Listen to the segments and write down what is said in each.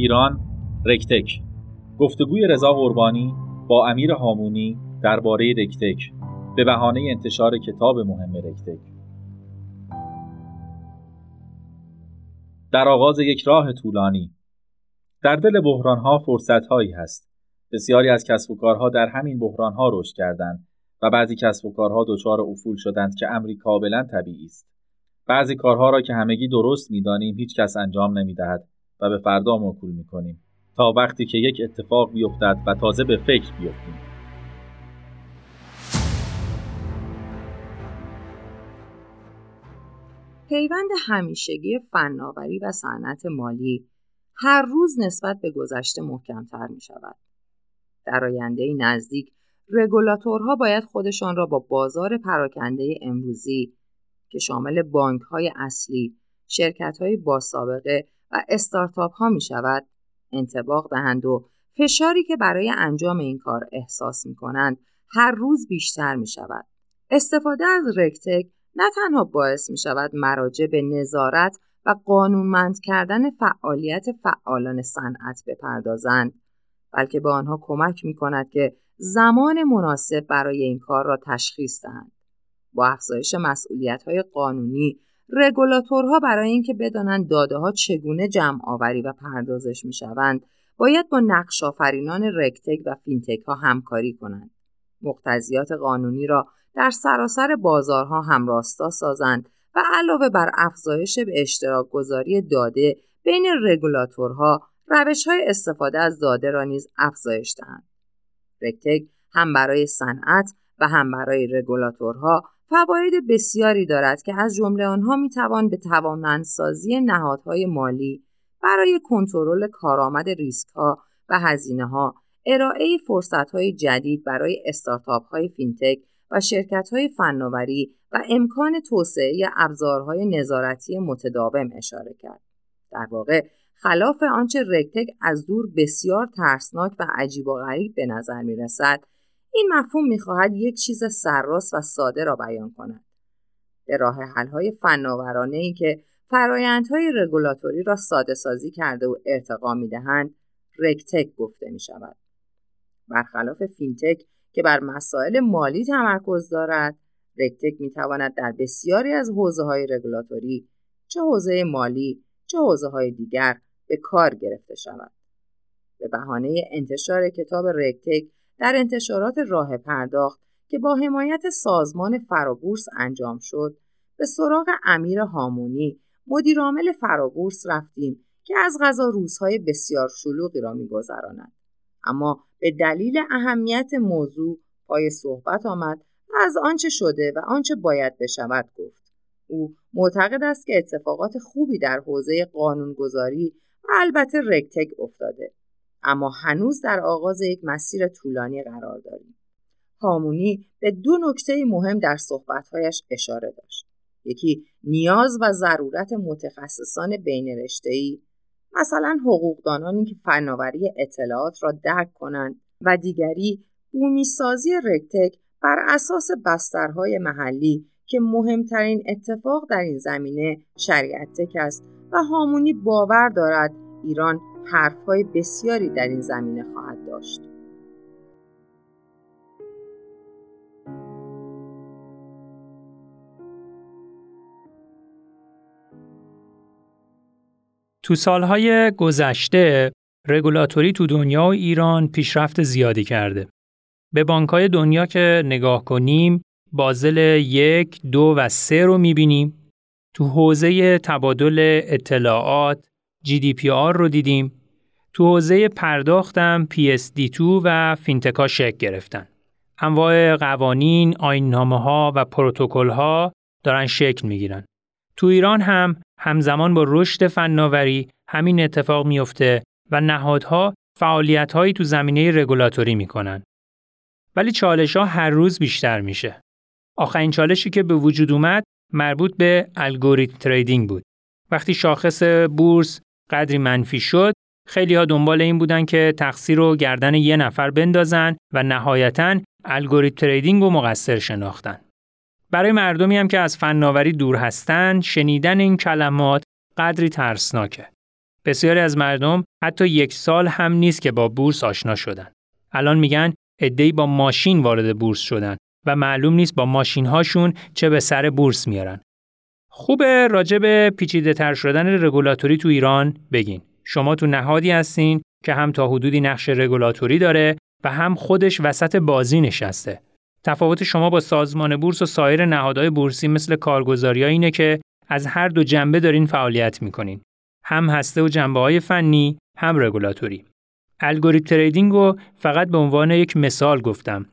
ایران رکتک. گفتگوی رضا قربانی با امیر هامونی درباره رکتک. به بهانه انتشار کتاب مهم رکتک. در آغاز یک راه طولانی. در دل بحرانها فرصتهایی هست. بسیاری از کسب و کارها در همین بحرانها رشد کردند و بعضی کسب و کارها دچار افول شدند که امری کاملا طبیعی است. بعضی کارها را که همگی درست می‌دانیم هیچ کس انجام نمی‌دهد. و به فردا موکول می‌کنیم تا وقتی که یک اتفاق بیفتد و تازه به فکر بیفتیم پیوند همیشگی فناوری و صنعت مالی هر روز نسبت به گذشته محکمتر می شود. در آینده نزدیک رگولاتورها باید خودشان را با بازار پراکنده امروزی که شامل بانک های اصلی، شرکت های با سابقه و استارتاپ ها می شود انتباق دهند و فشاری که برای انجام این کار احساس می کنند هر روز بیشتر می شود. استفاده از رکتک نه تنها باعث می شود مراجع به نظارت و قانونمند کردن فعالیت فعالان صنعت بپردازند بلکه به آنها کمک می کند که زمان مناسب برای این کار را تشخیص دهند. با افزایش مسئولیت های قانونی رگولاتورها برای اینکه بدانند داده ها چگونه جمع آوری و پردازش می شوند باید با نقش آفرینان رکتک و فینتک ها همکاری کنند. مقتضیات قانونی را در سراسر بازارها همراستا سازند و علاوه بر افزایش به اشتراک گذاری داده بین رگولاتورها روش های استفاده از داده را نیز افزایش دهند. رکتک هم برای صنعت و هم برای رگولاتورها فواید بسیاری دارد که از جمله آنها می‌توان به توانمندسازی نهادهای مالی برای کنترل کارآمد ریسکها و هزینه ها ارائه فرصتهای جدید برای استارتاپ های فینتک و شرکت های فناوری و امکان توسعه ابزارهای نظارتی متداوم اشاره کرد. در واقع خلاف آنچه RegTech از دور بسیار ترسناک و عجیب و غریب به نظر می رسد، این مفهوم می‌خواهد یک چیز سرراست و ساده را بیان کند. به راه حل‌های فناورانه ای که فرایندهای رگولاتوری را ساده سازی کرده و ارتقا می‌دهند RegTech گفته می شود. برخلاف FinTech که بر مسائل مالی تمرکز دارد RegTech می تواند در بسیاری از حوزه های رگولاتوری چه حوزه مالی چه حوزه های دیگر به کار گرفته شود. به بهانه انتشار کتاب رکتک در انتشارات راه پرداخت که با حمایت سازمان فرابورس انجام شد به سراغ امیر هامونی مدیرعامل فرابورس رفتیم که از غذا روزهای بسیار شلوغی را میگذراند. اما به دلیل اهمیت موضوع پای صحبت آمد و از آنچه شده و آنچه باید بشود گفت. او معتقد است که اتفاقات خوبی در حوزه قانونگذاری و البته رکتک افتاده. اما هنوز در آغاز یک مسیر طولانی قرار داریم. هامونی به دو نکته مهم در صحبتهایش اشاره داشت. یکی نیاز و ضرورت متخصصان بین رشته‌ای مثلا حقوقدانانی که فناوری اطلاعات را درک کنند و دیگری بومیسازی رکتک بر اساس بسترهای محلی که مهمترین اتفاق در این زمینه شریعت تک است و هامونی باور دارد ایران حرفهای بسیاری در این زمینه خواهد داشت. تو سالهای گذشته رگولاتوری تو دنیا و ایران پیشرفت زیادی کرده. به بانکهای دنیا که نگاه کنیم بازل یک، دو و سه رو می‌بینیم. تو حوزه تبادل اطلاعات GDPR رو دیدیم. تو حوزه پرداختم PSD2 و فینتکا شکل گرفتن. انواع قوانین، آیننامه ها و پروتکل ها دارن شکل می‌گیرن. تو ایران هم همزمان با رشد فناوری همین اتفاق میفته و نهادها فعالیت هایی تو زمینه رگولاتوری می‌کنن. ولی چالش ها هر روز بیشتر میشه. آخرین چالشی که به وجود اومد مربوط به الگوریتم تریدینگ بود. وقتی شاخص بورس قدری منفی شد خیلی ها دنبال این بودن که تقصیر رو گردن یه نفر بندازن و نهایتا الگوریتم تریدینگ رو مقصر شناختن. برای مردمی هم که از فناوری دور هستن شنیدن این کلمات قدری ترسناکه. بسیاری از مردم حتی یک سال هم نیست که با بورس آشنا شدن. الان میگن عده‌ای با ماشین وارد بورس شدن و معلوم نیست با ماشین هاشون چه به سر بورس میارن. خوبه راجع به پیچیده تر شدن رگولاتوری تو ایران بگین. شما تو نهادی هستین که هم تا حدودی نقش رگولاتوری داره و هم خودش وسط بازی نشسته. تفاوت شما با سازمان بورس و سایر نهادهای بورسی مثل کارگزاری اینه که از هر دو جنبه دارین فعالیت می‌کنین. هم هسته و جنبه های فنی، هم رگولاتوری. الگوریتم تریدینگ رو فقط به عنوان یک مثال گفتم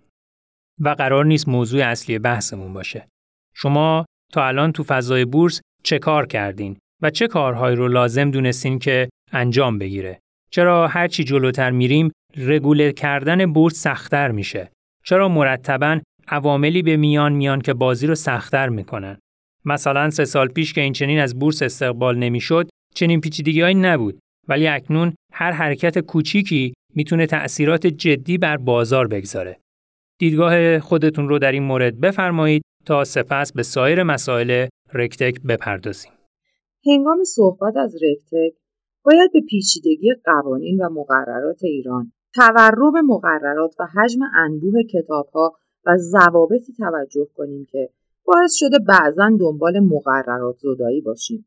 و قرار نیست موضوع اصلی بحثمون باشه. شما تا الان تو فضای بورس چه کار کردین و چه کارهایی رو لازم دونستین که انجام بگیره؟ چرا هرچی جلوتر میریم رگوله کردن بورس سختتر میشه؟ چرا مرتبا عواملی به میان میان که بازی رو سختتر می‌کنن؟ مثلا سه سال پیش که این چنین از بورس استقبال نمی‌شد چنین پیچیدگی نبود ولی اکنون هر حرکت کوچیکی می‌تونه تأثیرات جدی بر بازار بگذاره. دیدگاه خودتون رو در این مورد بفرمایید تا سپس به سایر مسائل رکتک بپردازیم. هنگام صحبت از رکتک باید به پیچیدگی قوانین و مقررات ایران، تورم مقررات و حجم انبوه کتابها و ضوابطی توجه کنیم که باعث شده بعضا دنبال مقررات زدایی باشیم.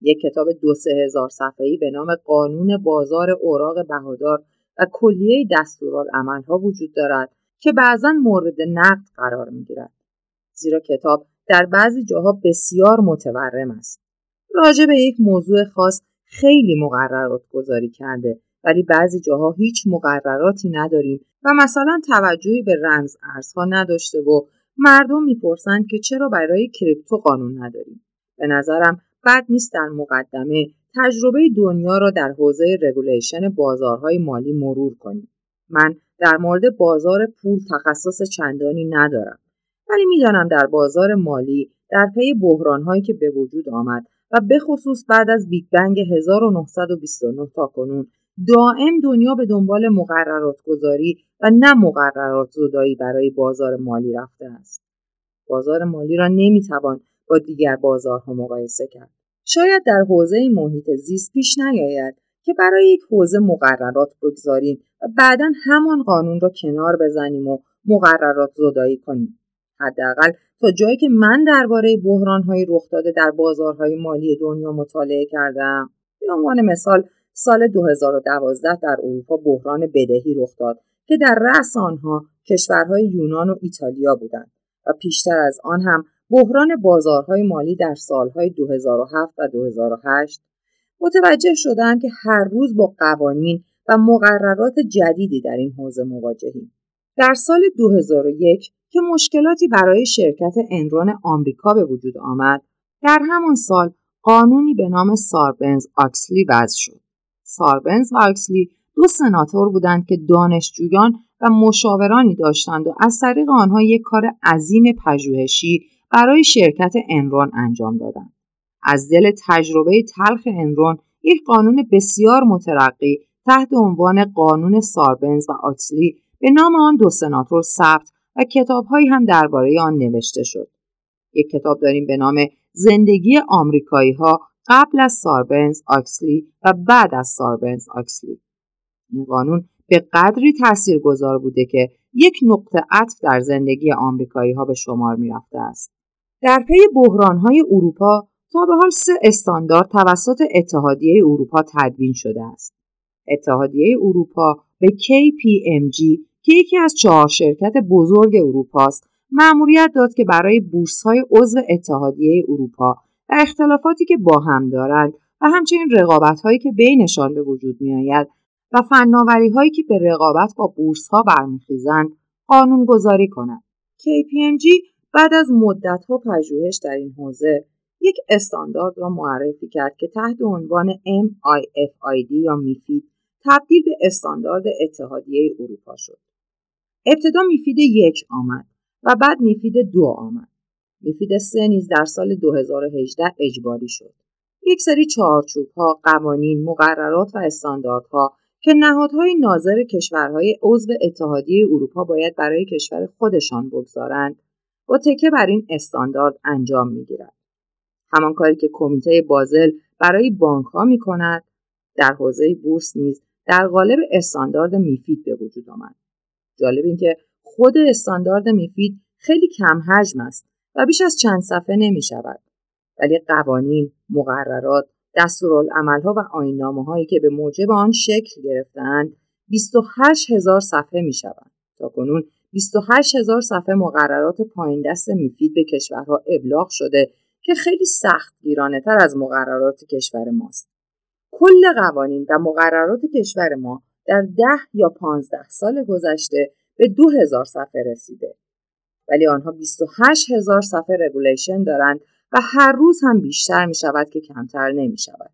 یک کتاب دو سه هزار صفحه‌ای به نام قانون بازار اوراق بهادار و کلیه دستورالعملها وجود دارد که بعضا مورد نقد قرار می‌گیرد زیرا کتاب در بعضی جاها بسیار متورم است راجع به یک موضوع خاص خیلی مقررات گذاری کرده ولی بعضی جاها هیچ مقرراتی نداریم و مثلا توجهی به رمز ارزها نداشته و مردم می‌پرسند که چرا برای crypto قانون نداریم به نظرم بد نیست در مقدمه تجربه دنیا را در حوزه regulation بازارهای مالی مرور کنیم. من در مورد بازار پول تخصص چندانی ندارم ولی می‌دانم در بازار مالی در پی بحرانهایی که به وجود آمد و به خصوص بعد از Big Bang 1929 تا کنون دائم دنیا به دنبال مقررات گذاری و نه مقررات زدایی برای بازار مالی رفته است. بازار مالی را نمی‌توان با دیگر بازارها مقایسه کرد. شاید در حوزه محیط زیست پیش نیاید که برای یک حوزه مقررات بگذاریم و بعدا همان قانون را کنار بزنیم و مقررات زدایی کنیم. حداقل تا جایی که من درباره بحرانهایی رخ داده در بازارهای مالی دنیا مطالعه کردم به عنوان مثال سال 2012 در اروپا بحران بدهی رخ داد که در رأس آنها کشورهای یونان و ایتالیا بودند و پیشتر از آن هم بحران بازارهای مالی در سالهای 2007 و 2008 متوجه شدند که هر روز با قوانین و مقررات جدیدی در این حوزه مواجهیم. در سال 2001 که مشکلاتی برای شرکت انرون آمریکا به وجود آمد، در همان سال قانونی به نام ساربنز آکسلی وضع شد. ساربنز و آکسلی دو سناتور بودند که دانشجویان و مشاورانی داشتند و از طریق آنها یک کار عظیم پژوهشی برای شرکت انرون انجام دادند. از دل تجربه تلخ انرون یک قانون بسیار مترقی تحت عنوان قانون ساربنز و آکسلی به نام آن دو سناتور ثبت و کتابهایی هم درباره آن نوشته شد. یک کتاب داریم به نام زندگی آمریکایی ها قبل از ساربنز آکسلی و بعد از ساربنز آکسلی. این قانون به قدری گذار بوده که یک نقطه عطف در زندگی آمریکایی ها به شمار می رفته است. در پی بحرانهای اروپا تا به حال سه استاندارد توسط اتحادیه اروپا تدوین شده است. اتحادیه اروپا به KPMG که یکی از چهار شرکت بزرگ اروپاست مأموریت داد که برای بورس های عضو اتحادیه اروپا و اختلافاتی که با هم دارند و همچنین رقابت هایی که بینشان به وجود می آید و فناوری هایی که به رقابت با بورس ها برمیخیزند قانون گذاری کنند. KPMG بعد از مدتها پژوهش در این حوزه یک استاندارد را معرفی کرد که تحت عنوان MIFID یا میفید تبدیل به استاندارد اتحادیه اروپا شد. ابتدا میفید یک آمد و بعد میفید دو آمد. میفید سه نیز در سال 2018 اجباری شد. یک سری چارچوب ها، قوانین، مقررات و استانداردها که نهادهای ناظر کشورهای عضو اتحادیه اروپا باید برای کشور خودشان بگذارند با تکه بر این استاندارد انجام می گیرد. همان کاری که کمیته بازل برای بانک ها می کند در حوزه بورس نیز در قالب استاندارد میفید به وجود آمد. جالب این که خود استاندارد میفید خیلی کم حجم است و بیش از چند صفحه نمی شود. ولی قوانین، مقررات، دستورالعملها و آینامه هایی که به موجب آن شکل گرفتند 28 هزار صفحه می شوند. تا کنون 28 هزار صفحه مقررات پایین دست میفید به کشورها ابلاغ شده که خیلی سخت گیرانه تر از مقررات کشور ماست. کل قوانین و مقررات کشور ما در ده یا پانزده سال گذشته به دو هزار صفحه رسیده. ولی آنها 28 هزار صفحه رگولیشن دارند و هر روز هم بیشتر می شود که کمتر نمی شود.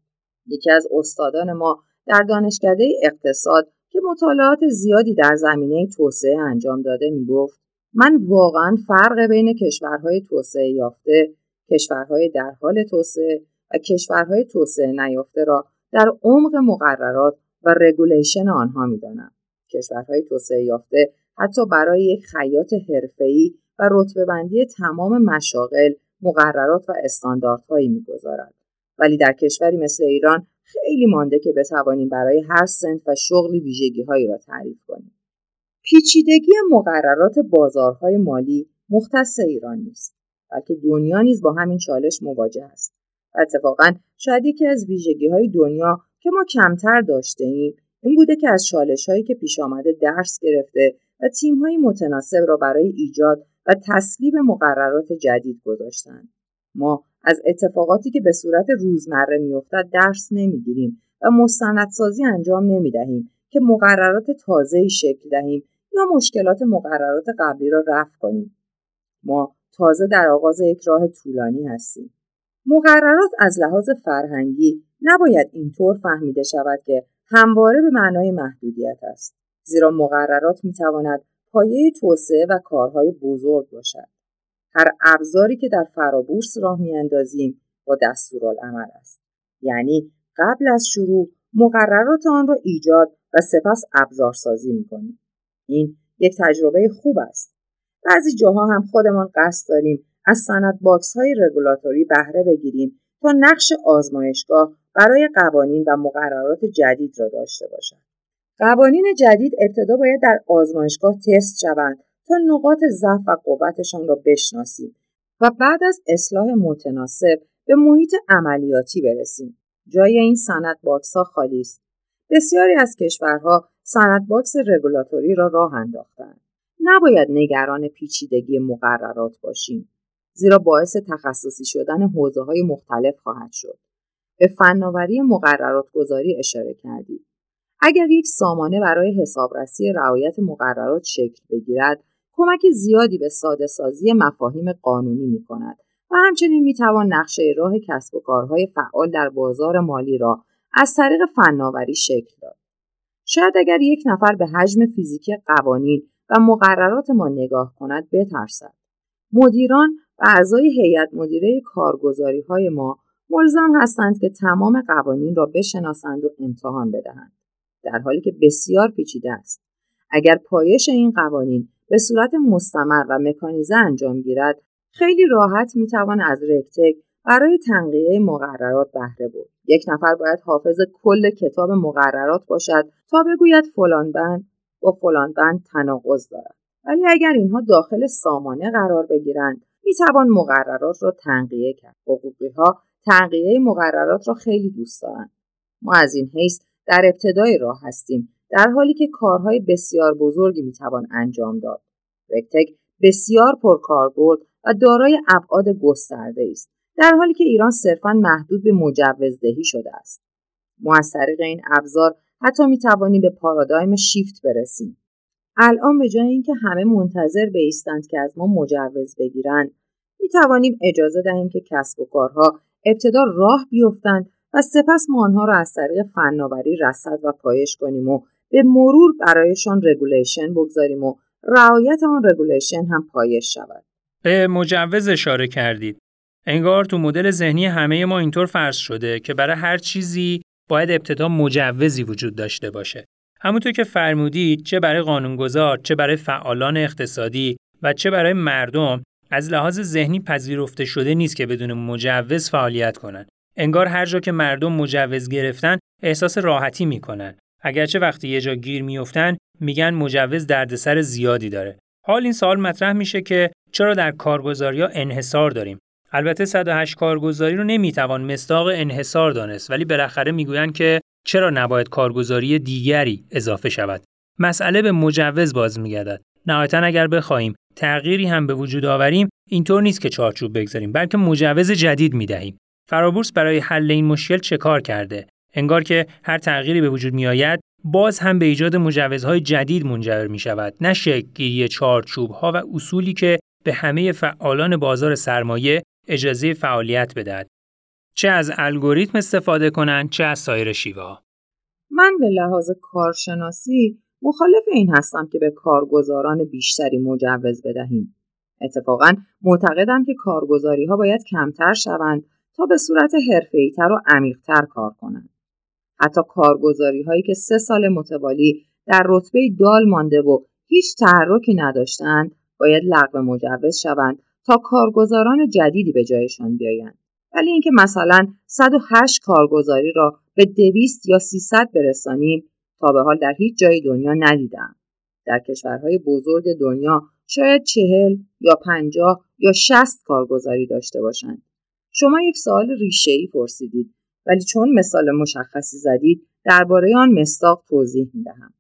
یکی از استادان ما در دانشکده اقتصاد که مطالعات زیادی در زمینه توسعه انجام داده می گفت من واقعا فرق بین کشورهای توسعه یافته، کشورهای در حال توسعه و کشورهای توسعه نیافته را در عمق مقررات و رگولیشن آنها می‌دانم. کشورهای توسعه یافته حتی برای یک خیاط حرفه‌ای و رتبه بندی تمام مشاغل مقررات و استانداردهایی می‌گذارد. ولی در کشوری مثل ایران خیلی مانده که بتوانیم برای هر سنت و شغلی ویژگی هایی را تعریف کنیم. پیچیدگی مقررات بازارهای مالی مختص ایران نیست بلکه دنیا نیز با همین چالش مواجه است. اتفاقا شاید یکی از ویژگی های دنیا که ما کمتر داشته ایم این بوده که از چالش هایی که پیش آمده درس گرفته و تیم های متناسب را برای ایجاد و تصویب مقررات جدید گذاشتند. ما از اتفاقاتی که به صورت روزمره میافتد درس نمی‌گیریم و مستندسازی انجام نمی‌دهیم که مقررات تازه شکل دهیم یا مشکلات مقررات قبلی را رفع کنیم. ما تازه در آغاز یک راه طولانی هستیم. مقررات از لحاظ فرهنگی نباید اینطور فهمیده شود که همواره به معنای محدودیت است. زیرا مقررات می تواند پایه توسعه و کارهای بزرگ باشد. هر ابزاری که در فرابورس راه میاندازیم با دستورالعمل است. یعنی قبل از شروع مقررات آن را ایجاد و سپس ابزارسازی می‌کنیم. این یک تجربه خوب است. بعضی جاها هم خودمان قصد داریم از sandbox های رگولاتوری بهره بگیریم تا نقش آزمایشگاه برای قوانین و مقررات جدید را داشته باشد. قوانین جدید ابتدا باید در آزمایشگاه تست شوند تا نقاط ضعف و قوتشان را بشناسیم و بعد از اصلاح متناسب به محیط عملیاتی برسیم. جای این sandbox ها خالی است. بسیاری از کشورها sandbox رگولاتوری را راه انداختند. نباید نگران پیچیدگی مقررات باشیم. زیرا باعث تخصصی شدن حوزه های مختلف خواهد شد. به فناوری مقررات گذاری اشاره کردید. اگر یک سامانه برای حسابرسی رعایت مقررات شکل بگیرد کمک زیادی به ساده سازی مفاهیم قانونی می کند و همچنین می توان نقشه راه کسب و کارهای فعال در بازار مالی را از طریق فناوری شکل داد. شاید اگر یک نفر به حجم فیزیکی قوانین و مقررات ما نگاه کند بترسد. مدیران و اعضای هیئت مدیره کارگزاری های ما ملزم هستند که تمام قوانین را بشناسند و امتحان بدهند. در حالی که بسیار پیچیده است. اگر پایش این قوانین به صورت مستمر و مکانیزه انجام گیرد، خیلی راحت می‌توان از رکتک برای تنقیه مقررات بهره برد. یک نفر باید حافظ کل کتاب مقررات باشد تا بگوید فلان بند با فلان بند تناقض دارد. ولی اگر اینها داخل سامانه قرار بگیرند، می‌توان مقررات را تنقیه کرد. حقوقی ها تنقیه مقررات را خیلی دوست دارند. ما از این حیث در ابتدای راه هستیم در حالی که کارهای بسیار بزرگی می‌توان انجام داد. رکتک بسیار پرکاربرد و دارای ابعاد گسترده است در حالی که ایران صرفا محدود به مجوزدهی شده است. ما از طریق این ابزار حتی می توانیم به پارادایم شیفت برسیم. الان به جای اینکه همه منتظر بیستند که از ما مجوز بگیرند می توانیم اجازه دهیم که کسب و کارها ابتدا راه بیفتند و سپس ما آنها را از طریق فناوری رصد و پایش کنیم و به مرور برایشان regulation بگذاریم و رعایت آن regulation هم پایش شود. به مجوز اشاره کردید. انگار تو مدل ذهنی همه ما اینطور فرض شده که برای هر چیزی باید ابتدا مجوزی وجود داشته باشه. همونطور که فرمودید چه برای قانونگذار، چه برای فعالان اقتصادی و چه برای مردم از لحاظ ذهنی پذیرفته شده نیست که بدون مجوز فعالیت کنند. انگار هر جا که مردم مجوز گرفتن احساس راحتی می‌کنن. اگرچه وقتی یه جا گیر میفتن میگن مجوز دردسر زیادی داره. حال این سوال مطرح میشه که چرا در کارگزاری ها انحصار داریم؟ البته 108 کارگزاری رو نمی‌توان مستاق انحصار دانست ولی بالاخره می‌گویند که چرا نباید کارگزاری دیگری اضافه شود مسئله به مجوز باز میگردد نهایتا اگر بخواهیم تغییری هم به وجود آوریم اینطور نیست که چارچوب بگذاریم بلکه مجوز جدید می‌دهیم. فرابورس برای حل این مشکل چه کار کرده؟ انگار که هر تغییری به وجود میآید باز هم به ایجاد مجوزهای جدید منجر می شود نه شکلگیری چارچوب ها و اصولی که به همه فعالان بازار سرمایه اجازه فعالیت بدهد. چه از الگوریتم استفاده کنند چه از سایر شیوه من به لحاظ کارشناسی مخالف این هستم که به کارگزاران بیشتری مجوز بدهیم. اتفاقا معتقدم که کارگزاری ها باید کمتر شوند تا به صورت حرفه‌ای‌تر و عمیقتر کار کنند. حتی کارگزاری هایی که سه سال متوالی در رتبه دال مانده و هیچ تحرکی نداشتند باید لغو مجوز شوند تا کارگزاران جدیدی به جایشان بیایند. ولی اینکه مثلا 108 کارگزاری را به 200 یا 300 برسانیم تا به حال در هیچ جای دنیا ندیدم. در کشورهای بزرگ دنیا شاید چهل یا پنجاه یا شست کارگزاری داشته باشند. شما یک سوال ریشهای پرسیدید ولی چون مثال مشخصی زدید درباره آن مستاق توضیح می‌دهم.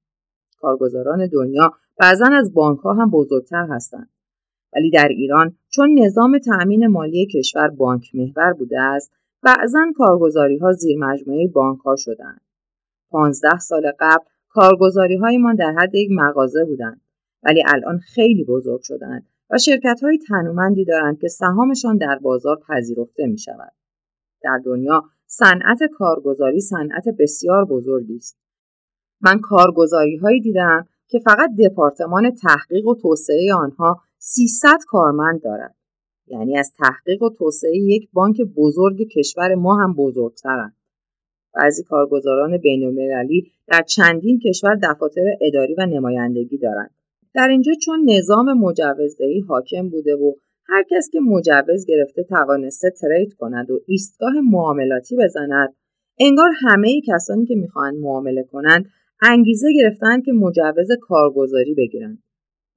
کارگزاران دنیا بعضا از بانک ها هم بزرگتر هستند. ولی در ایران چون نظام تأمین مالی کشور بانک محور بوده است بعضا کارگزاری ها زیر مجموعه بانک ها شدند. 15 سال قبل کارگزاری های در حد یک مغازه بودند ولی الان خیلی بزرگ شدند و شرکت های تنومندی دارند که سهامشان در بازار پذیرفته می شود. در دنیا صنعت کارگزاری صنعت بسیار بزرگی است. من کارگزاری هایی دیدم که فقط دپارتمان تحقیق و توسعه آنها 300 کارمند دارد. یعنی از تحقیق و توسعه یک بانک بزرگ کشور ما هم بزرگترند. بعضی کارگزاران بینالمللی در چندین کشور دفاتر اداری و نمایندگی دارند. در اینجا چون نظام مجوزدهی حاکم بوده و هر کس که مجوز گرفته توانسته ترید کند و ایستگاه معاملاتی بزند انگار همه کسانی که می‌خواهند معامله کنند انگیزه گرفتند که مجوز کارگزاری بگیرند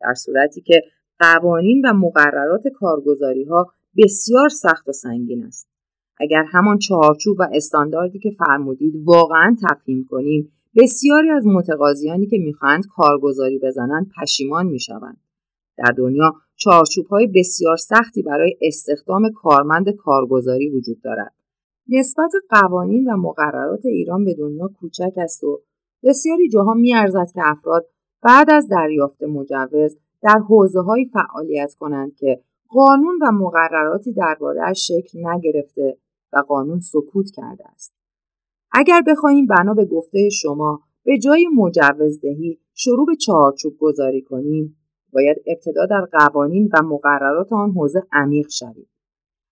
در صورتی که قوانین و مقررات کارگزاری ها بسیار سخت و سنگین است اگر همان چارچوب و استانداردی که فرمودید واقعا تفهیم کنیم بسیاری از متقاضیانی که می‌خواهند کارگزاری بزنند پشیمان می‌شوند. در دنیا چارچوب های بسیار سختی برای استخدام کارمند کارگزاری وجود دارد. نسبت قوانین و مقررات ایران به دنیا کوچک است و بسیاری جاها میارزد که افراد بعد از دریافت مجوز در حوزه های فعالیت کنند که قانون و مقرراتی دربارهاش شکل نگرفته قانون سکوت کرده است. اگر بخواهیم بنا به گفته شما به جای مجوزدهی شروع به چارچوب گذاری کنیم باید ابتدا در قوانین و مقررات آن حوزه عمیق شویم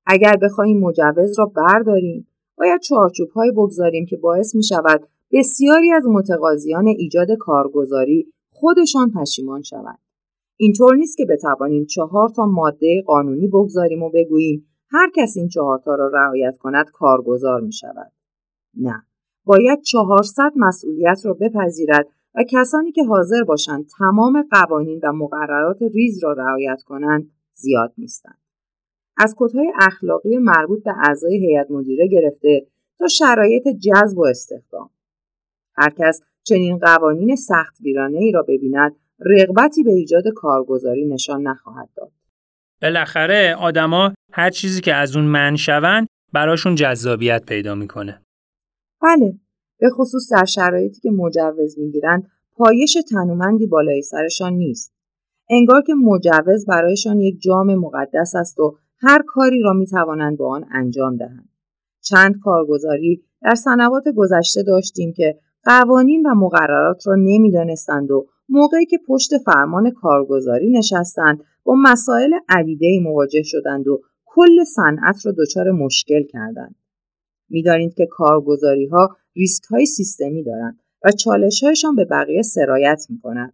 اگر بخواهیم مجوز را برداریم باید چارچوب های بگذاریم که باعث می شود بسیاری از متقاضیان ایجاد کارگزاری خودشان پشیمان شوند اینطور نیست که بتوانیم چهار تا ماده قانونی بگذاریم و بگوییم هر کس این چهار تا را رعایت کند کارگزار می شود. نه. باید چهارصد مسئولیت را بپذیرد و کسانی که حاضر باشند تمام قوانین و مقررات ریز را رعایت کنند زیاد نیستند. از کدهای اخلاقی مربوط به اعضای هیئت مدیره گرفته تا شرایط جذب و استخدام. هر کس چنین قوانین سخت ای را ببیند رغبتی به ایجاد کارگزاری نشان نخواهد داد. بالاخره آدما هر چیزی که از اون من شون براشون جذابیت پیدا می‌کنه. بله، به خصوص در شرایطی که مجوز می‌گیرند پایش تنومندی بالای سرشان نیست. انگار که مجوز برایشان یک جام مقدس است و هر کاری را می توانند با آن انجام دهند. چند کارگزاری در سنوات گذشته داشتیم که قوانین و مقررات را نمی‌دانستند و موقعی که پشت فرمان کارگزاری نشستند با مسائل عدیده مواجه شدند و کل صنعت را دچار مشکل کردند. می‌دانید که کارگزاری ها ریسک های سیستمی دارند و چالش هایشان به بقیه سرایت می کند.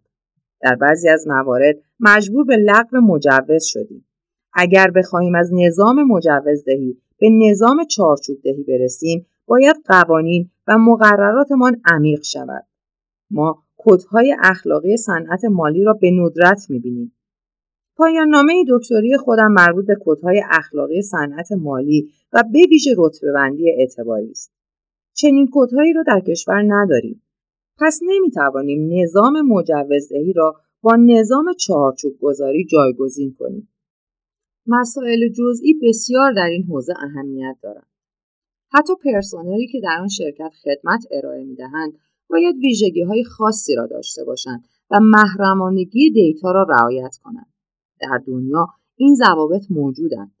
در بعضی از موارد مجبور به لغو مجوز شدیم. اگر بخواهیم از نظام مجوزدهی به نظام چارچوب دهی برسیم باید قوانین و مقرراتمان عمیق شود ما کدهای اخلاقی صنعت مالی را به ندرت می‌بینیم پایان نامه دکتری خودم مربوط به کدهای اخلاقی صنعت مالی و به ویژه رتبه بندی اعتباری است. چنین کدهایی را در کشور نداریم. پس نمی‌توانیم نظام مجوزدهی را با نظام چهارچوب گذاری جایگزین کنیم. مسائل جزئی بسیار در این حوزه اهمیت دارند. حتی پرسنلی که در آن شرکت خدمت ارائه می‌دهند باید ویژگی های خاصی را داشته باشند و محرمانگی دیتا را رعایت کنند. در دنیا این ضوابط موجودند.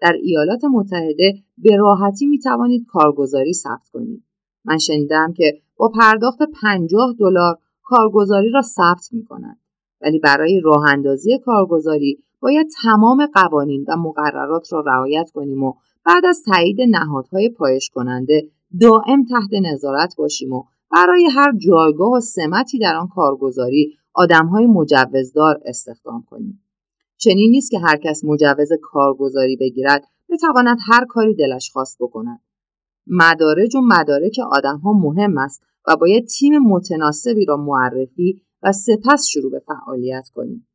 در ایالات متحده به راحتی می توانید کارگزاری ثبت کنید. من شنیدم که با پرداخت 50 دلار کارگزاری را ثبت می کنند. ولی برای راه اندازی کارگزاری باید تمام قوانین و مقررات را رعایت کنیم و بعد از تایید نهادهای پایش کننده دائم تحت نظارت باشیم و برای هر جایگاه و سمتی در آن کارگزاری آدمهای مجوزدار استخدام کنیم. چنین نیست که هر کس مجوز کارگزاری بگیرد بتواند هر کاری دلش خواست بکند. مدارج و مدارک آدم ها مهم است و باید تیم متناسبی را معرفی و سپس شروع به فعالیت کنیم.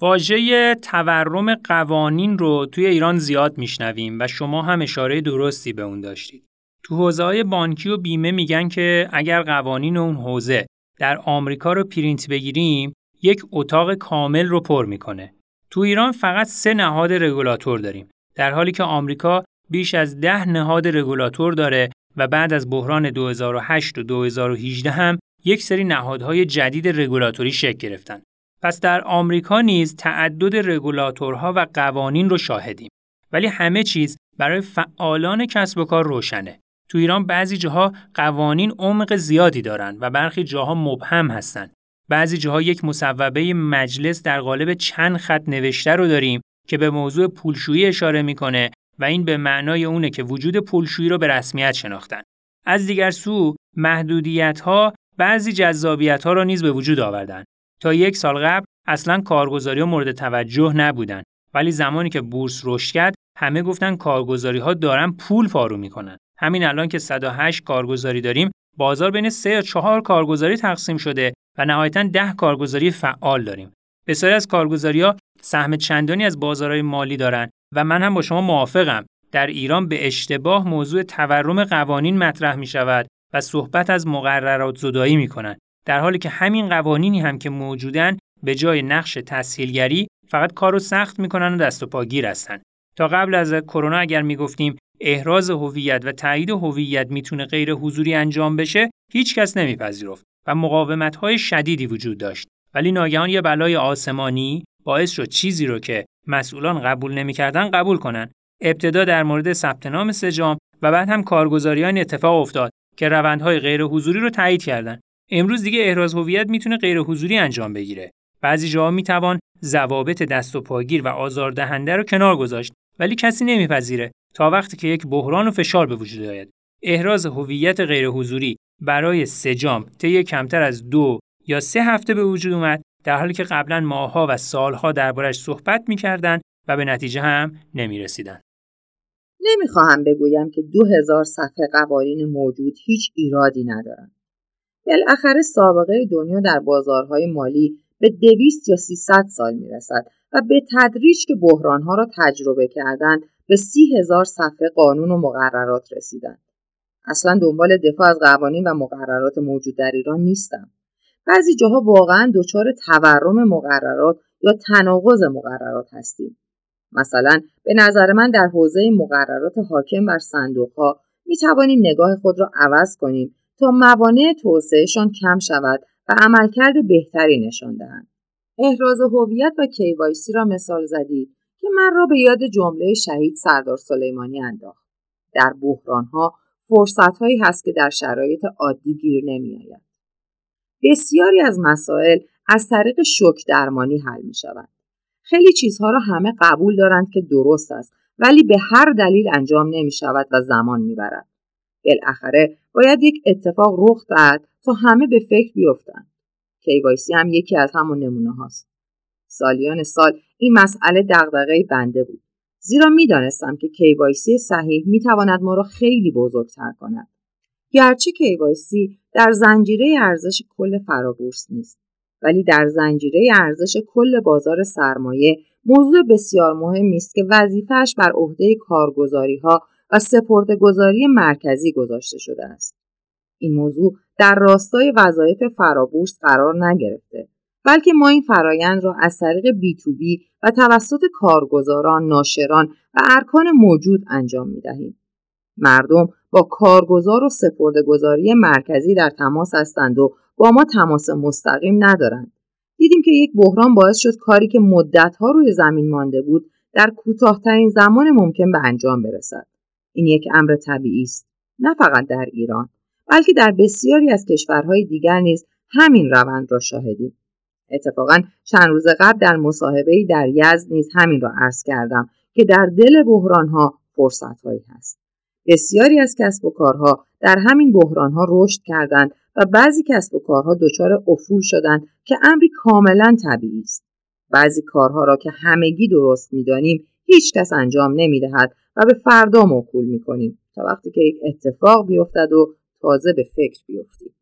واژه تورم قوانین رو توی ایران زیاد میشنویم و شما هم اشاره درستی به اون داشتید. تو حوزه های بانکی و بیمه میگن که اگر قوانین اون حوزه در آمریکا رو پرینت بگیریم یک اتاق کامل رو پر می‌کنه. تو ایران فقط سه نهاد رگولاتور داریم در حالی که آمریکا بیش از ده نهاد رگولاتور داره و بعد از بحران 2008 و 2018 هم یک سری نهادهای جدید رگولاتوری شکل گرفتن. پس در آمریکا نیز تعدد رگولاتورها و قوانین رو شاهدیم. ولی همه چیز برای فعالان کسب و کار روشنه. تو ایران بعضی جاها قوانین عمق زیادی دارن و برخی جاها مبهم هستند. بعضی جاها یک مصوبه مجلس در قالب چند خط نوشته رو داریم که به موضوع پولشویی اشاره می‌کنه و این به معنای اونه که وجود پولشویی رو به رسمیت شناختن. از دیگر سو محدودیت ها بعضی جذابیت ها را نیز به وجود آوردن. تا یک سال قبل اصلا کارگزاری ها مورد توجه نبودن ولی زمانی که بورس رشد کرد همه گفتن کارگزاری ها دارن پول پارو می‌کنن. همین الان که 108 کارگزاری داریم بازار بین 3 یا 4 کارگزاری تقسیم شده و نهایتا 10 کارگزاری فعال داریم. بسیاری از کارگزاری‌ها سهم چندانی از بازارهای مالی دارند و من هم با شما موافقم. در ایران به اشتباه موضوع تورم قوانین مطرح می شود و صحبت از مقررات زدایی می کنند. در حالی که همین قوانینی هم که موجودن به جای نقش تسهیلگری فقط کارو سخت می‌کنن و دست و پاگیر هستن. تا قبل از کرونا اگر می‌گفتیم احراز هویت و تایید هویت می‌تونه غیر حضوری انجام بشه هیچ کس نمیپذیرفت و مقاومت های شدیدی وجود داشت. ولی ناگهان یه بلای آسمانی باعث شد چیزی رو که مسئولان قبول نمی‌کردن قبول کنن. ابتدا در مورد ثبت نام سجام و بعد هم کارگزاریان اتفاق افتاد که روندهای غیر حضوری رو تایید کردن. امروز دیگه احراز هویت می‌تونه غیر حضوری انجام بگیره. بعضی جاها می‌توان ضوابط دست و پاگیر و آزاردهنده رو کنار گذاشت ولی کسی نمیپذیره تا وقتی که یک بحران و فشار به وجود آید. احراز هویت غیر حضوری برای سجام طی کمتر از دو یا سه هفته به وجود اومد در حالی که قبلا ماهها و سالها دربارش صحبت می‌کردند و به نتیجه هم نمی‌رسیدند. نمی‌خواهم بگویم که دو هزار صفحه قوانین موجود هیچ ایرادی ندارند. بالاخره سابقه دنیا در بازارهای مالی به دویست یا سیصد سال می‌رسد و به تدریج که بحرانها را تجربه کردند به سی هزار صفحه قانون و مقررات رسیدند. اصلا دنبال دفاع از قوانین و مقررات موجود در ایران نیستم. بعضی جاها واقعا دچار تورم مقررات یا تناقض مقررات هستیم. مثلا به نظر من در حوزه مقررات حاکم بر صندوقها می توانیم نگاه خود را عوض کنیم تا موانع توسعهشان کم شود و عملکرد بهتری نشان دهند. احراز هویت و کیوایسی را مثال زدید که من را به یاد جمله شهید سردار سلیمانی انداخت. در بحرانها فرصتهایی هست که در شرایط عادی گیر نمیآید. بسیاری از مسائل از طریق شک درمانی حل می شوند. خیلی چیزها را همه قبول دارند که درست است ولی به هر دلیل انجام نمی شود و زمان می برد. بالاخره باید یک اتفاق رخ دهد تا همه به فکر بیفتند. KYC هم یکی از همون نمونه هاست. سالیان سال این مسئله دغدغه بنده بود. زیرا می‌دانستم که KYC صحیح می‌تواند ما را خیلی بزرگتر کند. گرچه KYC در زنجیره ارزش کل فرابورس نیست ولی در زنجیره ارزش کل بازار سرمایه موضوع بسیار مهمی است که وظیفه‌ش بر عهده کارگزاری ها و سپرده‌گذاری مرکزی گذاشته شده است. این موضوع در راستای وظایف فرابورس قرار نگرفته بلکه ما این فرایند را از طریق B to B و توسط کارگزاران، ناشران و ارکان موجود انجام می دهیم. مردم با کارگزار و سپردهگذاری مرکزی در تماس هستند و با ما تماس مستقیم ندارند. دیدیم که یک بحران باعث شد کاری که مدتها روی زمین مانده بود در کوتاهترین زمان ممکن به انجام برسد. این یک امر طبیعی است. نه فقط در ایران بلکه در بسیاری از کشورهای دیگر نیز همین روند را شاهدیم. اتفاقا چند روز قبل در مصاحبه در یزد نیز همین را عرض کردم که در دل بحرانها فرصتهایی هست. بسیاری از کسب و کارها در همین بحرانها رشد کردند و بعضی کسب و کارها دچار افول شدند که امری کاملا طبیعی است. بعضی کارها را که همگی درست می‌دانیم هیچ کس انجام نمی‌دهد و به فردا موکول می‌کنیم تا وقتی که یک اتفاق بیفتد و تازه به فکر بیفتیم.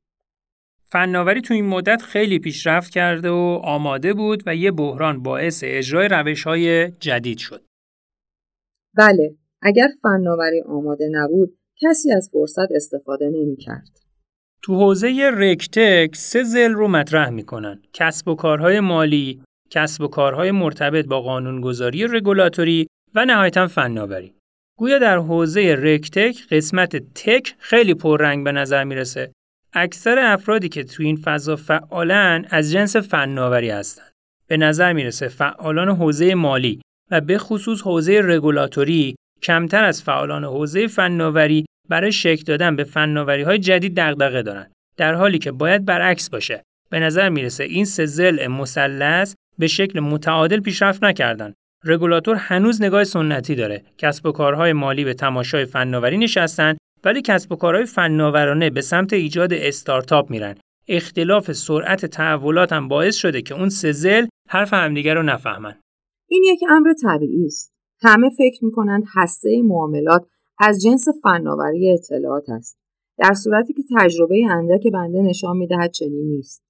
فناوری تو این مدت خیلی پیشرفت کرده و آماده بود و یه بحران باعث اجرای روش های جدید شد. بله، اگر فناوری آماده نبود کسی از فرصت استفاده نمی کرد. تو حوزه رکتک سه زل رو مطرح می‌کنن. کسب و کارهای مالی، کسب و کارهای مرتبط با قانونگذاری رگولاتوری و نهایتا فناوری. گویا در حوزه رکتک قسمت تک خیلی پررنگ به نظر می‌رسه. اکثر افرادی که تو این فضا فعالن از جنس فناوری هستند. به نظر می‌رسه فعالان حوزه مالی و به خصوص حوزه رگولاتوری کمتر از فعالان حوزه فناوری برای شکل دادن به فناوری های جدید دغدغه دارن. در حالی که باید برعکس باشه. به نظر می‌رسه این سه ضلع مثلث به شکل متعادل پیشرفت نکردن. رگولاتور هنوز نگاه سنتی داره. کسب و کارهای مالی به تماشای فناوری نشستن ولی کسب و کارهای فناورانه به سمت ایجاد استارتاپ میرن. اختلاف سرعت تحولات هم باعث شده که اون سه زل حرف همدیگر رو نفهمن. این یک امر طبیعی است. همه فکر می‌کنند هسته معاملات از جنس فناوری اطلاعات است. در صورتی که تجربه اندک بنده نشان می‌دهد چنین نیست.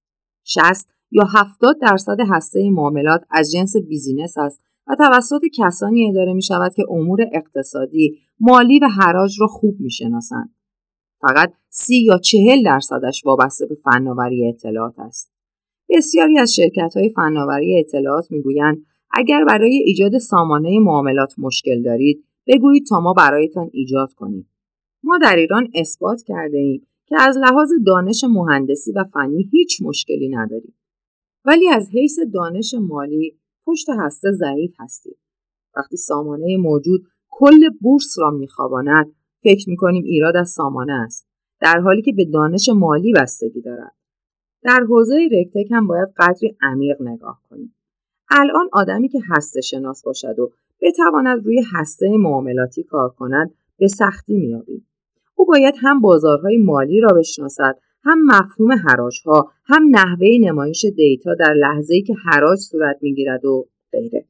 60 یا 70 درصد هسته معاملات از جنس بیزینس است و توسط کسانی اداره می شود که امور اقتصادی، مالی و حراج را خوب می شناسند. فقط سی یا چهل درصدش وابسته به فناوری اطلاعات است. بسیاری از شرکت های فناوری اطلاعات می‌گویند اگر برای ایجاد سامانه معاملات مشکل دارید بگویید تا ما برایتان ایجاد کنیم. ما در ایران اثبات کرده ایم که از لحاظ دانش مهندسی و فنی هیچ مشکلی نداریم. ولی از حیث دانش مالی پشت هسته ضعیف هستیم. وقتی سامانه موجود کل بورس را میخواباند فکر می‌کنیم ایراد از سامانه است در حالی که به دانش مالی بستگی دارد. در حوزه رکتک هم باید قدری عمیق نگاه کنیم. الان آدمی که هسته شناس باشد و بتواند روی هسته معاملاتی کار کند به سختی میابیم او باید هم بازارهای مالی را بشناسد هم مفهوم ها هم نحوه نمایش دیتا در لحظه‌ای که حراج صورت می‌گیرد و غیره.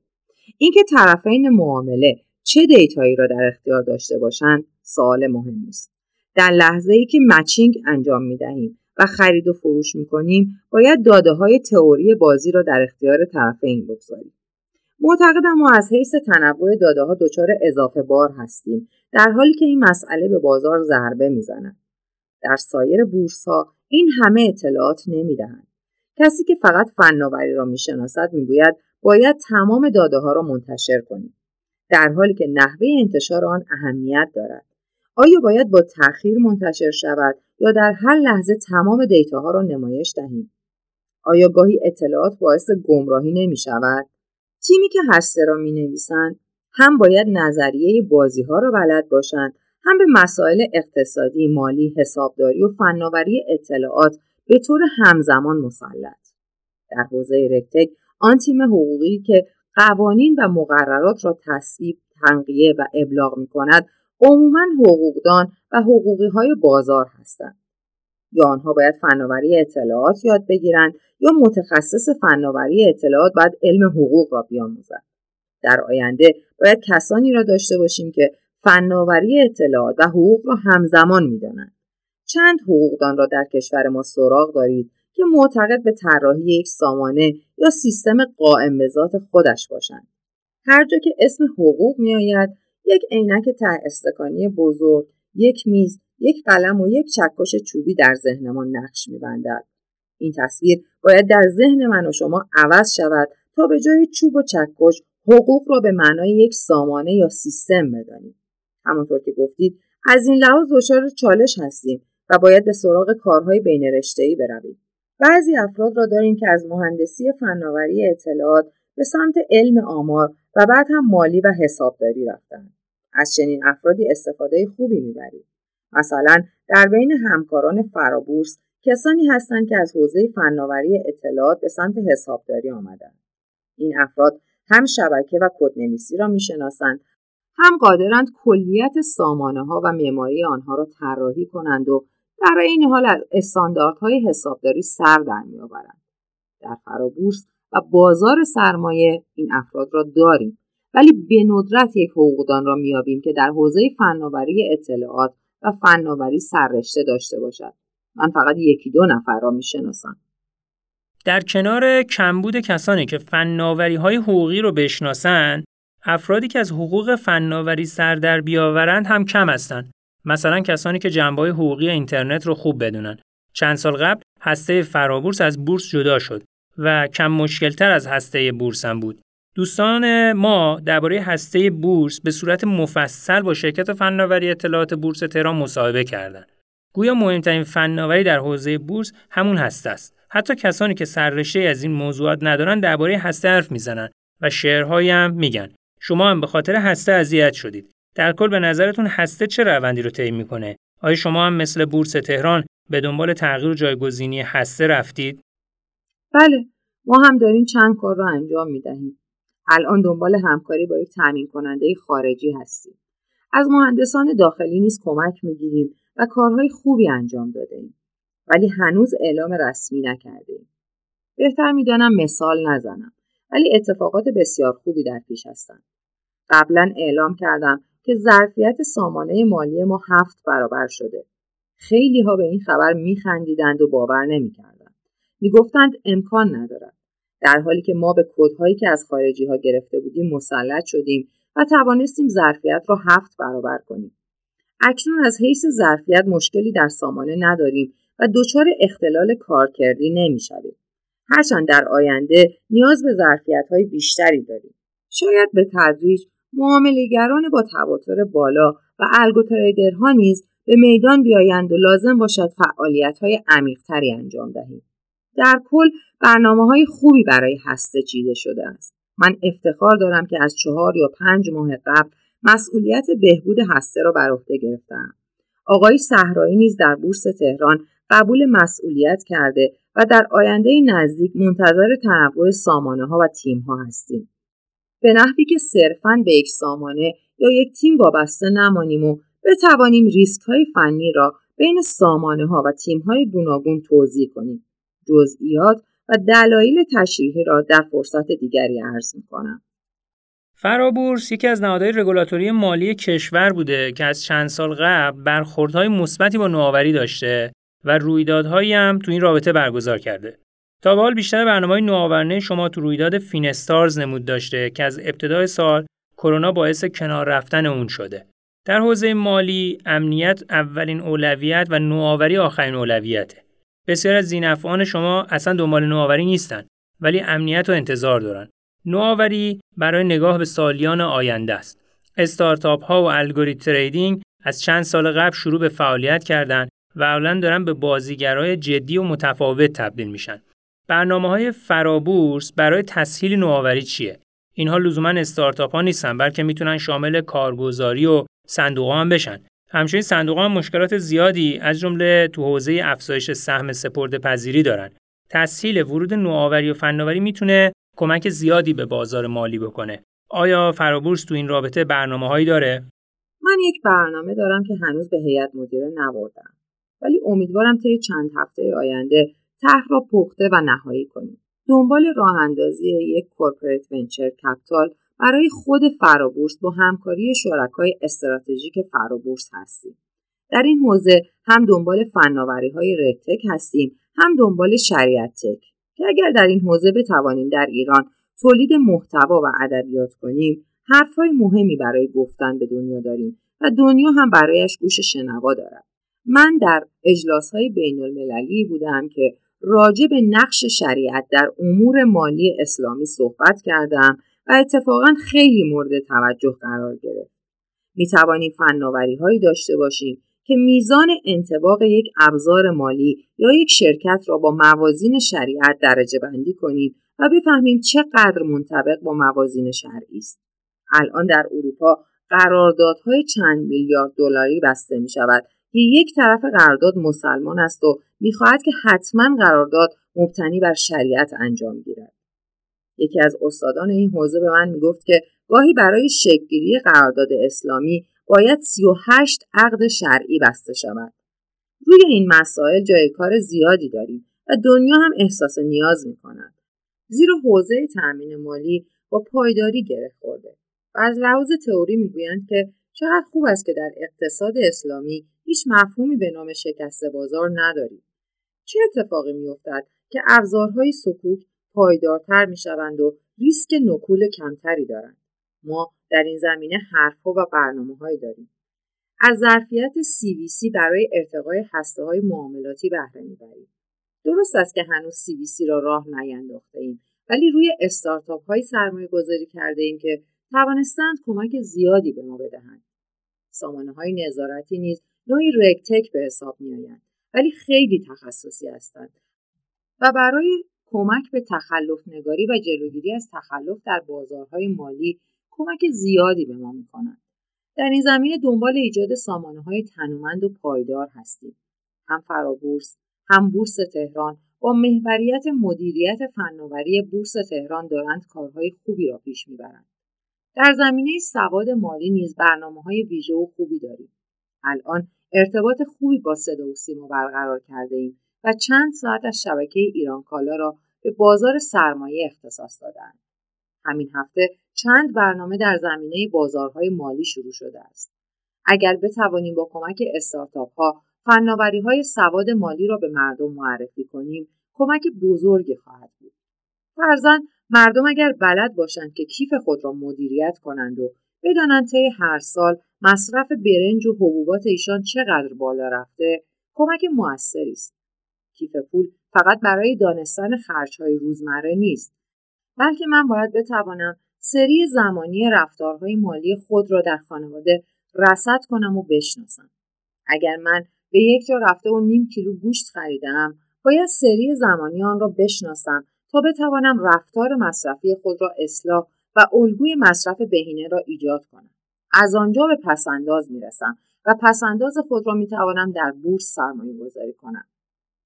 اینکه طرفین معامله چه دیتایی را در اختیار داشته باشند سوال مهمی است در لحظه ای که مچینگ انجام می دهیم و خرید و فروش می کنیم باید داده های تئوری بازی را در اختیار طرفین بگذاریم. معتقدم ما از حیث تنوع داده ها دچار اضافه بار هستیم در حالی که این مسئله به بازار ضربه می‌زند. در سایر بورس ها این همه اطلاعات نمی‌دهند. کسی که فقط فناوری را می‌شناسد می‌گوید باید تمام داده ها را منتشر کنیم. در حالی که نحوه انتشار آن اهمیت دارد. آیا باید با تأخیر منتشر شود یا در هر لحظه تمام دیتاها را نمایش دهیم؟ آیا گاهی اطلاعات باعث گمراهی نمی شود؟ تیمی که هسته را می نویسند هم باید نظریه بازی ها را بلد باشند هم به مسائل اقتصادی، مالی، حسابداری و فناوری اطلاعات به طور همزمان مسلط. در حوزه رکتک آن تیم حقوقی که قوانین و مقررات را تصویب، تنقیه و ابلاغ می کند عموما حقوقدان و حقوقی های بازار هستند. یا آنها باید فناوری اطلاعات یاد بگیرند یا متخصص فناوری اطلاعات باید علم حقوق را بیاموزد. در آینده باید کسانی را داشته باشیم که فناوری اطلاعات و حقوق را همزمان می‌دانند. چند حقوقدان را در کشور ما سراغ دارید که معتقد به طراحی یک سامانه یا سیستم قائم به ذات خودش باشند. هر جا که اسم حقوق میآید یک عینک ته استکانی بزرگ یک میز یک قلم و یک چکش چوبی در ذهنمان نقش میبندد. این تصویر باید در ذهن من و شما عوض شود تا به جای چوب و چکش حقوق را به معنای یک سامانه یا سیستم بدانیم. همانطور که گفتید از این لحاظ دچار چالش هستیم و باید به سراغ کارهای بین ای برویم. بعضی افراد را داریم که از مهندسی فناوری اطلاعات به سمت علم آمار و بعد هم مالی و حسابداری رفتند از چنین افرادی استفاده خوبی می‌بریم. مثلا در بین همکاران فرابورس کسانی هستند که از حوزه فناوری اطلاعات به سمت حسابداری آمدند این افراد هم شبکه و کدنویسی را می‌شناسند هم قادرند کلیت سامانه ها و معماری آنها را طراحی کنند و در این حال از استانداردهای حسابداری سر در میآورند. در فرابورس و بازار سرمایه این افراد را داریم ولی به ندرت یک حقوقدان را میابیم که در حوزه فناوری اطلاعات و فناوری سررشته داشته باشد. من فقط یکی دو نفر را می‌شناسم. در کنار کمبود کسانی که فناوری های حقوقی رو بشناسند افرادی که از حقوق فناوری سر در بیاورند هم کم هستند مثلا کسانی که جنبه حقوقی اینترنت رو خوب بدونن چند سال قبل هسته فرابورس از بورس جدا شد و کم مشکلتر از هسته بورس هم بود دوستان ما درباره هسته بورس به صورت مفصل با شرکت فناوری اطلاعات بورس تهران مصاحبه کردند. گویا مهمترین فناوری در حوزه بورس همون هسته است. حتی کسانی که سررشته از این موضوعات ندارن درباره هسته حرف می‌زنن و شعرهایی هم میگن. شما هم به خاطر هسته اذیت شدید. در کل به نظرتون هسته چه روندی رو طی می‌کنه؟ آیا شما هم مثل بورس تهران به دنبال تغییر و جایگزینی هسته رفتید؟ بله، ما هم داریم چند کار رو انجام می‌دهیم. الان دنبال همکاری با یک تامین کننده خارجی هستیم. از مهندسان داخلی نیز کمک می‌گیریم و کارهای خوبی انجام داده ایم. ولی هنوز اعلام رسمی نکرده ایم. بهتر می‌دانم مثال نزنم ولی اتفاقات بسیار خوبی در پیش هستند. قبلا اعلام کردم که ظرفیت سامانه مالی ما هفت برابر شده. خیلی ها به این خبر میخندیدند و باور نمی‌کردند. می‌گفتند امکان ندارد. در حالی که ما به کدهایی که از خارجی ها گرفته بودیم مسلط شدیم و توانستیم ظرفیت را هفت برابر کنیم. اکنون از حیث ظرفیت مشکلی در سامانه نداریم و دچار اختلال کارکردی نمی‌شویم. هرچند در آینده نیاز به ظرفیت های بیشتری داریم. شاید به تدریج معاملهگران با تواتر بالا و الگوتریدرها نیز به میدان بیایند و لازم باشد فعالیت های عمیقتری انجام دهیم. در کل برنامه های خوبی برای هسته چیده شده است. من افتخار دارم که از چهار یا پنج ماه قبل مسئولیت بهبود هسته را بر عهده گرفتم. آقای صحرایی نیز در بورس تهران قبول مسئولیت کرده و در آینده نزدیک منتظر تنوع سامانه ها و تیم ها هستیم. به نحوی که صرفاً به یک سامانه یا یک تیم وابسته نمانیم و بتوانیم ریسک های فنی را بین سامانه ها و تیم های گوناگون توضیح کنیم. جزئیات و دلایل تشریحی را در فرصت دیگری عرض می کنم. فرابورس یکی از نهادهای رگولاتوری مالی کشور بوده که از چند سال قبل برخوردهای مثبتی با نوآوری داشته و رویدادهایی هم تو این رابطه برگزار کرده. تا به حال بیشتر برنامه نوآورانه شما تو رویداد فینستارز نمود داشته که از ابتدای سال کرونا باعث کنار رفتن اون شده. در حوزه مالی امنیت اولین اولویت و نوآوری آخرین اولویته. بسیار از زینفعان شما اصلا دنبال نوآوری نیستن ولی امنیت و انتظار دارن. نوآوری برای نگاه به سالیان آینده است. استارتاپ ها و الگوریتم تریدینگ از چند سال قبل شروع به فعالیت کردند و اولا دارن به بازیگرای جدی و متفاوت تبدیل میشن. برنامه های فرابورس برای تسهیل نوآوری چیه؟ اینها لزوما استارتاپ ها نیستن بلکه می‌تونن شامل کارگزاری و صندوق هم بشن. همچنین صندوق هم مشکلات زیادی از جمله تو حوزه افزایش سهم سپرده پذیری دارن. تسهیل ورود نوآوری و فناوری می‌تونه کمک زیادی به بازار مالی بکنه. آیا فرابورس تو این رابطه برنامه هایی داره؟ من یک برنامه دارم که هنوز به هیئت مدیره نبردم. ولی امیدوارم طی چند هفته آینده طرح را پخته و نهایی کنیم. دنبال راه اندازی یک corporate venture capital برای خود فرابورس با همکاری شرکای استراتژیک فرابورس هستیم. در این حوزه هم دنبال فناوری های رتک هستیم هم دنبال شریعت تک که اگر در این حوزه بتوانیم در ایران تولید محتوا و ادبیات کنیم حرفهای مهمی برای گفتن به دنیا داریم و دنیا هم برایش گوش شنوا دارد من در اجلاس های بین المللی بودم که راجع به نقش شریعت در امور مالی اسلامی صحبت کردم و اتفاقا خیلی مورد توجه قرار گرفت. می توانیم فناوری هایی داشته باشیم که میزان انتباق یک ابزار مالی یا یک شرکت را با موازین شریعت درجه بندی کنیم و بفهمیم چقدر منطبق با موازین شرعی است. الان در اروپا قراردادهای چند میلیارد دلاری بسته می شود که یک طرف قرارداد مسلمان است و می‌خواهد که حتما قرارداد مبتنی بر شریعت انجام گیرد. یکی از استادان این حوزه به من می‌گفت که گاهی برای شکلگیری قرارداد اسلامی باید 38 عقد شرعی بسته شود. روی این مسائل جای کار زیادی داریم و دنیا هم احساس نیاز می کند. زیرا حوزه تأمین مالی با پایداری گره خورده و از لحاظ تئوری می‌گویند که چقدر خوب است که در اقتصاد اسلامی هیچ مفهومی به نام شکست بازار نداریم. چه اتفاقی میافتد که ابزارهای سکوک پایدارتر می‌شوند و ریسک نکول کمتری دارند ما در این زمینه حرفها و برنامه هایی داریم از ظرفیت CVC برای ارتقای هسته های معاملاتی بهره می‌بریم درست است که هنوز CVC را راه نینداخته ایم ولی روی استارتاپ های سرمایه گذاری کرده ایم که توانستند کمک زیادی به ما بدهند. سامانه های نظارتی نیز نوعی رگتک به حساب می ولی خیلی تخصصی هستند و برای کمک به تخلف نگاری و جلوگیری از تخلف در بازارهای مالی کمک زیادی به ما می‌کنند. در این زمینه دنبال ایجاد سامانه های تنومند و پایدار هستیم. هم فرابورس، هم بورس تهران با محوریت مدیریت فناوری بورس تهران دارند کارهای خوبی را پیش می‌برند. در زمینه سواد مالی نیز برنامه های ویژه و خوبی داریم. الان ارتباط خوبی با صدا و سیما برقرار کرده ایم و چند ساعت از شبکه ایران کالا را به بازار سرمایه اختصاص دادند. همین هفته چند برنامه در زمینه بازارهای مالی شروع شده است. اگر بتوانیم با کمک استارتاپ ها فناوری های سواد مالی را به مردم معرفی کنیم کمک بزرگی خواهد بود. فرزن مردم اگر بلد باشند که کیف خود را مدیریت کنند و بدانند طی هر سال مصرف برنج و حبوبات ایشان چقدر بالا رفته؟ کمک موثری است. کیف پول فقط برای دانستن های روزمره نیست بلکه من باید بتوانم سری زمانی رفتارهای مالی خود را در خانواده رصد کنم و بشناسم. اگر من به یک جا رفته و نیم کیلو گوشت خریدم باید سری زمانی آن را بشناسم تا بتوانم رفتار مصرفی خود را اصلاح و الگوی مصرف بهینه را ایجاد کنم. از آنجا به پسنداز می‌رسم و پسنداز خود را می‌توانم در بورس سرمایه گذاری کنم.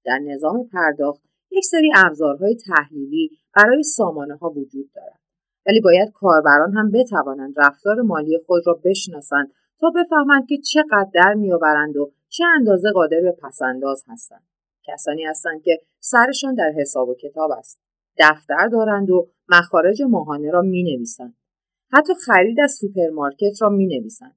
در نظام پرداخت یک سری ابزارهای تحلیلی برای سامانه ها وجود دارد. ولی باید کاربران هم بتوانند رفتار مالی خود را بشناسند تا بفهمند که چقدر در میآورند و چه اندازه قادر به پسنداز هستند. کسانی هستند که سرشان در حساب و کتاب است دفتر دارند و مخارج ماهانه را می نویسند. حتی خرید از سوپرمارکت را می نویسند.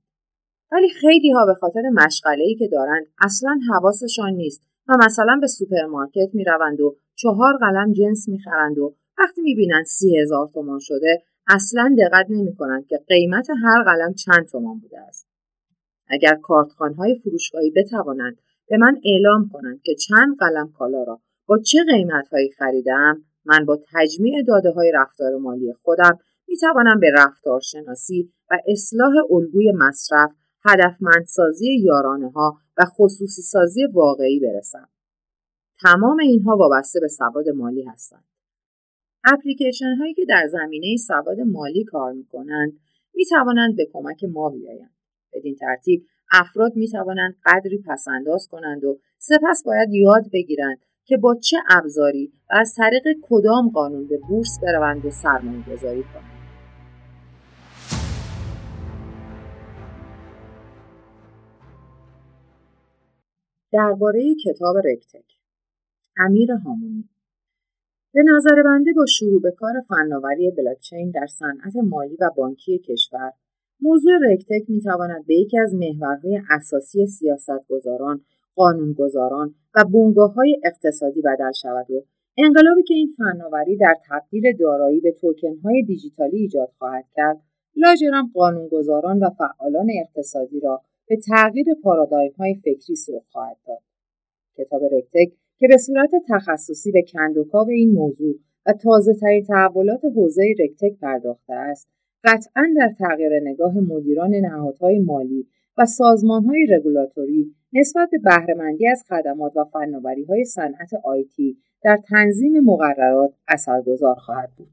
ولی خیلی ها به خاطر مشغله که دارند اصلا حواسشان نیست و مثلا به سوپرمارکت می روند و چهار قلم جنس می خرند و وقتی می بینند سی هزار تومان شده اصلا دقت نمی کنند که قیمت هر قلم چند تومان بوده است. اگر های فروشگاهی بتوانند به من اعلام کنند که چند قلم کالا را با چه قیمتهایی خریدم من با تجمیع داده های رفتار مالی خودم می توانم به رفتارشناسی و اصلاح الگوی مصرف هدفمندسازی یارانه ها و خصوصی سازی واقعی برسم. تمام اینها وابسته به سواد مالی هستند. اپلیکیشن هایی که در زمینه سواد مالی کار می کنند می توانند به کمک ما بیایند. بدین ترتیب افراد می توانند قدری پسنداز کنند و سپس باید یاد بگیرند که با چه ابزاری و از طریق کدام قانون به بورس بروند و سرمایه گذاری کنند. درباره کتاب رکتک. امیر هامونی. به نظر بنده با شروع به کار فناوری بلاکچین در صنعت مالی و بانکی کشور موضوع رکتک می‌تواند به یکی از محورهای اساسی سیاستگزاران قانونگذاران و بنگاه های اقتصادی بدل شود و انقلابی که این فناوری در تبدیل دارایی به توکن های دیجیتالی ایجاد خواهد کرد لاجرم قانونگذاران و فعالان اقتصادی را به تغییر پارادایم های فکری سوق خواهد داد. کتاب رکتک که به صورت تخصصی به کندوکاو این موضوع و تازه ترین تحولات حوزه رکتک پرداخته است، قطعا در تغییر نگاه مدیران نهادهای مالی و سازمانهای رگولاتوری نسبت به بهرهمندی از خدمات و های صنعت آیتی در تنظیم مقررات اثرگذار خواهد بود.